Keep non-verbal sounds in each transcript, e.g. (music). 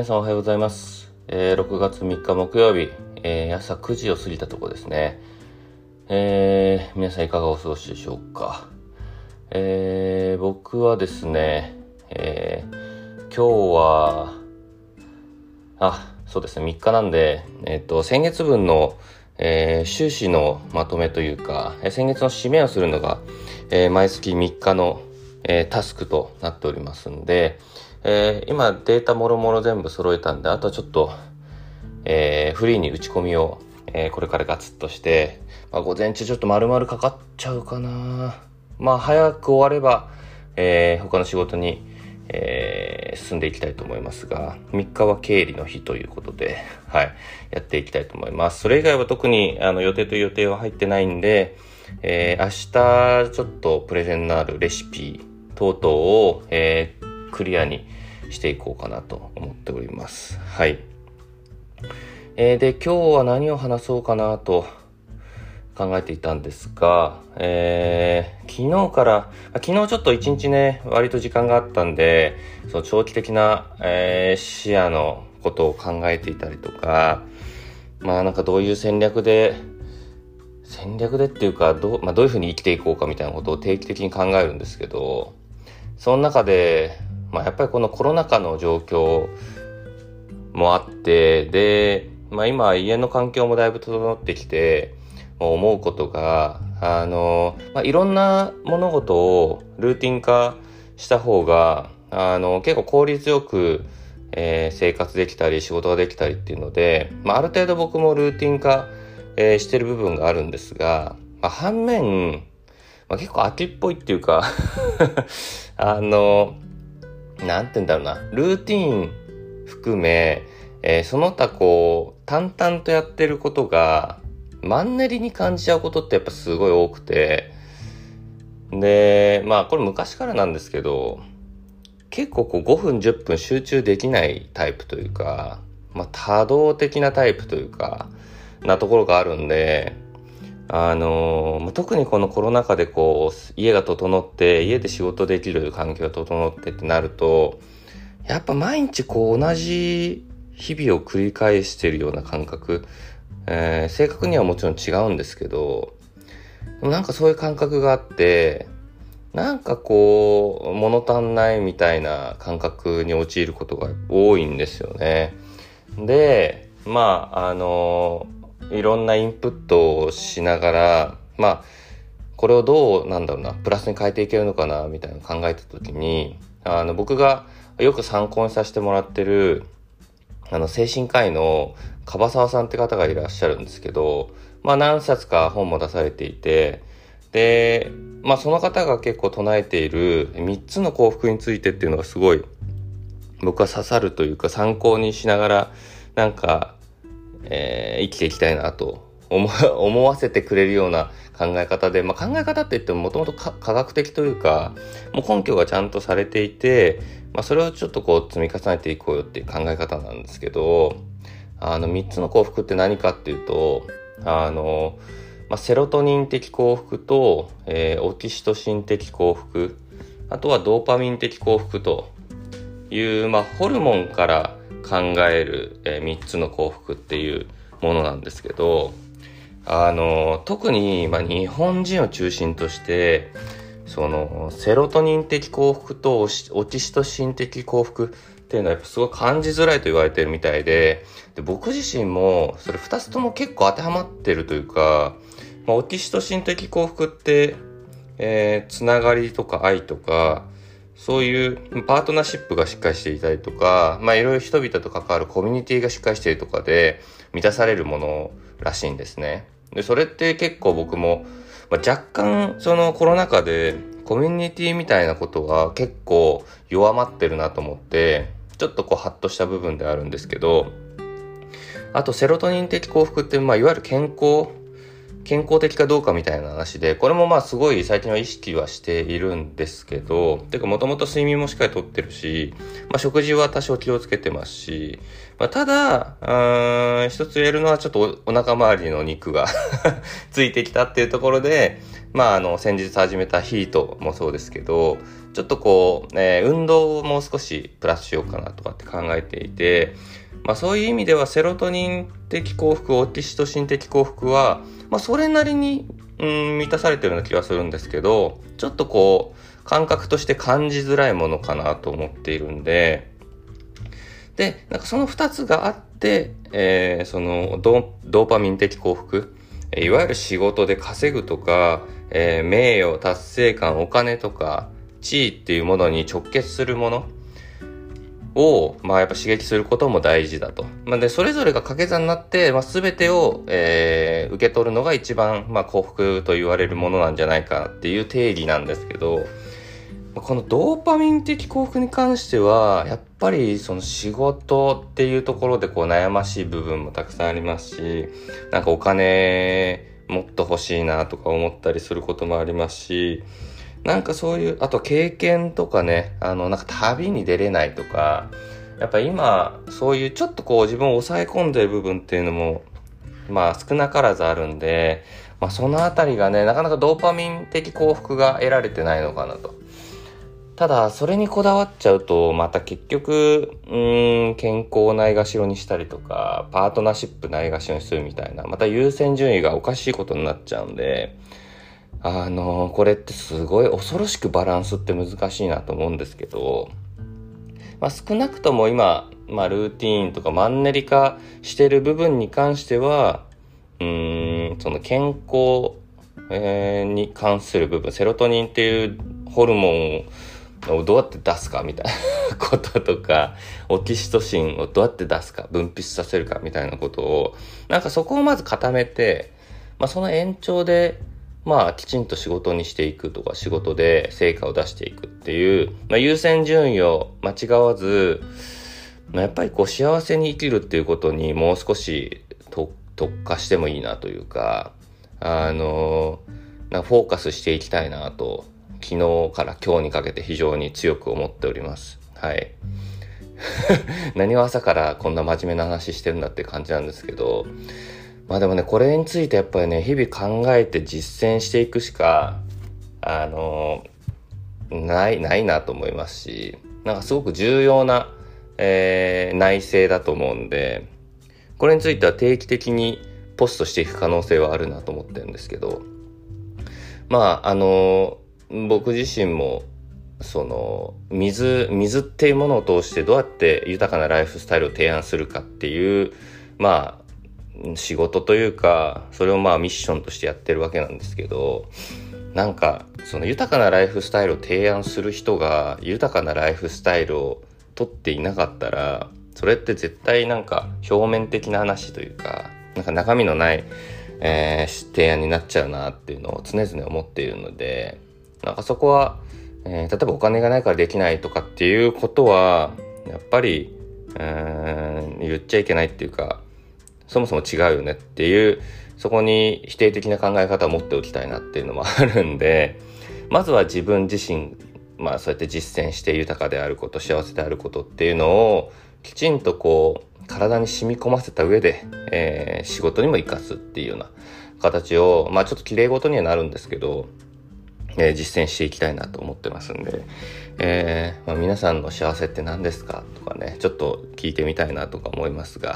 皆さんおはようございます。えー、6月3日木曜日、えー、朝9時を過ぎたところですね。えー、皆さんいかがお過ごしでしょうか。えー、僕はですね、えー、今日は、あ、そうですね、3日なんで、えっ、と、先月分の、えー、収支のまとめというか、先月の締めをするのが、えー、毎月3日の、えー、タスクとなっておりますんで、えー、今データもろもろ全部揃えたんで、あとはちょっと、えー、フリーに打ち込みを、えー、これからガツッとして、まあ、午前中ちょっと丸々かかっちゃうかな。まあ、早く終われば、えー、他の仕事に、えー、進んでいきたいと思いますが、3日は経理の日ということで、はい、やっていきたいと思います。それ以外は特にあの予定と予定は入ってないんで、えー、明日ちょっとプレゼンのあるレシピ等々を、えー、クリアにしていこうかなと思っております。はい。えー、で、今日は何を話そうかなと考えていたんですが、えー、昨日から、昨日ちょっと一日ね、割と時間があったんで、その長期的な、えー、視野のことを考えていたりとか、まあなんかどういう戦略で、戦略でっていうか、どう、まあどういうふうに生きていこうかみたいなことを定期的に考えるんですけど、その中で、まあ、やっぱりこのコロナ禍の状況もあって、で、まあ、今家の環境もだいぶ整ってきて、思うことが、あの、まあ、いろんな物事をルーティン化した方が、あの、結構効率よく、えー、生活できたり仕事ができたりっていうので、まあ、ある程度僕もルーティン化、えー、してる部分があるんですが、まあ、反面、まあ、結構秋っぽいっていうか (laughs) あの、なんて言うんだろうな、ルーティーン含め、えー、その他こう、淡々とやってることが、マンネリに感じちゃうことってやっぱすごい多くて、で、まあこれ昔からなんですけど、結構こう5分10分集中できないタイプというか、まあ多動的なタイプというか、なところがあるんで、あの特にこのコロナ禍でこう家が整って家で仕事できる環境が整ってってなるとやっぱ毎日こう同じ日々を繰り返してるような感覚、えー、正確にはもちろん違うんですけどなんかそういう感覚があってなんかこう物足んないみたいな感覚に陥ることが多いんですよね。でまああのーいろんなインプットをしながら、まあ、これをどう、なんだろうな、プラスに変えていけるのかな、みたいな考えた時に、あの、僕がよく参考にさせてもらってる、あの、精神科医の樺沢さんって方がいらっしゃるんですけど、まあ何冊か本も出されていて、で、まあその方が結構唱えている3つの幸福についてっていうのがすごい僕は刺さるというか参考にしながらなんかえー、生きていきたいなと思思わせてくれるような考え方で、まあ、考え方って言ってももともと科学的というかもう根拠がちゃんとされていて、まあ、それをちょっとこう積み重ねていこうよっていう考え方なんですけどあの3つの幸福って何かっていうとあの、まあ、セロトニン的幸福と、えー、オキシトシン的幸福あとはドーパミン的幸福という、まあ、ホルモンから考える、えー、3つの幸福っていうものなんですけど、あの、特に、まあ、日本人を中心として、その、セロトニン的幸福とオキシトシン的幸福っていうのはやっぱすごい感じづらいと言われてるみたいで、で僕自身もそれ2つとも結構当てはまってるというか、まあ、オキシトシン的幸福って、えー、つながりとか愛とか、そういうパートナーシップがしっかりしていたりとか、まあいろいろ人々と関わるコミュニティがしっかりしているとかで満たされるものらしいんですね。で、それって結構僕も、まあ、若干そのコロナ禍でコミュニティみたいなことが結構弱まってるなと思って、ちょっとこうハッとした部分であるんですけど、あとセロトニン的幸福って、まあいわゆる健康健康的かどうかみたいな話で、これもまあすごい最近は意識はしているんですけど、てかもともと睡眠もしっかりとってるし、まあ食事は多少気をつけてますし、まあただ、うん、一つ言えるのはちょっとお腹周りの肉が (laughs) ついてきたっていうところで、まあ、あの、先日始めたヒートもそうですけど、ちょっとこう、えー、運動をもう少しプラスしようかなとかって考えていて、まあそういう意味ではセロトニン的幸福、オキシトシン的幸福は、まあそれなりに、うん、満たされてるような気がするんですけど、ちょっとこう、感覚として感じづらいものかなと思っているんで、で、なんかその二つがあって、えー、そのドーパミン的幸福、いわゆる仕事で稼ぐとか、えー、名誉、達成感、お金とか、地位っていうものに直結するものを、まあやっぱ刺激することも大事だと。まあで、それぞれが掛け算になって、まあ全てを、えー、受け取るのが一番、まあ幸福と言われるものなんじゃないかっていう定義なんですけど、このドーパミン的幸福に関しては、やっぱりその仕事っていうところでこう悩ましい部分もたくさんありますし、なんかお金もっと欲しいなとか思ったりすることもありますし、なんかそういう、あと経験とかね、あの、なんか旅に出れないとか、やっぱ今、そういうちょっとこう自分を抑え込んでる部分っていうのも、まあ少なからずあるんで、まあそのあたりがね、なかなかドーパミン的幸福が得られてないのかなと。ただ、それにこだわっちゃうと、また結局、うん、健康をないがしろにしたりとか、パートナーシップないがしろにするみたいな、また優先順位がおかしいことになっちゃうんで、あの、これってすごい恐ろしくバランスって難しいなと思うんですけど、まあ、少なくとも今、まあ、ルーティーンとかマンネリ化してる部分に関しては、うん、その健康、えー、に関する部分、セロトニンっていうホルモンををどうやって出すかみたいなこととか、(laughs) オキシトシンをどうやって出すか、分泌させるかみたいなことを、なんかそこをまず固めて、まあその延長で、まあきちんと仕事にしていくとか、仕事で成果を出していくっていう、まあ優先順位を間違わず、まあ、やっぱりこう幸せに生きるっていうことにもう少し特化してもいいなというか、あの、なフォーカスしていきたいなと昨日から今日にかけて非常に強く思っております。はい。(laughs) 何を朝からこんな真面目な話してるんだって感じなんですけど、まあでもね、これについてやっぱりね、日々考えて実践していくしか、あの、ない、ないなと思いますし、なんかすごく重要な、えー、内政だと思うんで、これについては定期的にポストしていく可能性はあるなと思ってるんですけど、まあ、あの僕自身もその水水っていうものを通してどうやって豊かなライフスタイルを提案するかっていうまあ仕事というかそれをまあミッションとしてやってるわけなんですけどなんかその豊かなライフスタイルを提案する人が豊かなライフスタイルをとっていなかったらそれって絶対なんか表面的な話というかなんか中身のない、えー、提案になっちゃうなっていうのを常々思っているのでなんかそこは、えー、例えばお金がないからできないとかっていうことは、やっぱり、うん言っちゃいけないっていうか、そもそも違うよねっていう、そこに否定的な考え方を持っておきたいなっていうのもあるんで、まずは自分自身、まあそうやって実践して豊かであること、幸せであることっていうのを、きちんとこう、体に染み込ませた上で、えー、仕事にも活かすっていうような形を、まあちょっと綺麗事にはなるんですけど、えー、実践していきたいなと思ってますんで、えー、まあ、皆さんの幸せって何ですかとかね、ちょっと聞いてみたいなとか思いますが。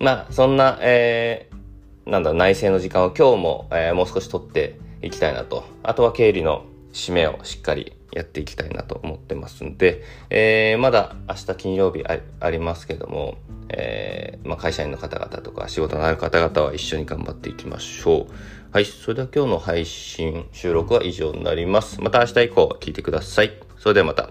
まあ、そんな、えー、なんだ、内政の時間を今日も、えもう少し取っていきたいなと。あとは経理の締めをしっかりやっていきたいなと思ってますんで、えー、まだ明日金曜日ありますけども、えー、まあ、会社員の方々とか仕事のある方々は一緒に頑張っていきましょう。はい、それでは今日の配信、収録は以上になります。また明日以降聞いてください。それではまた。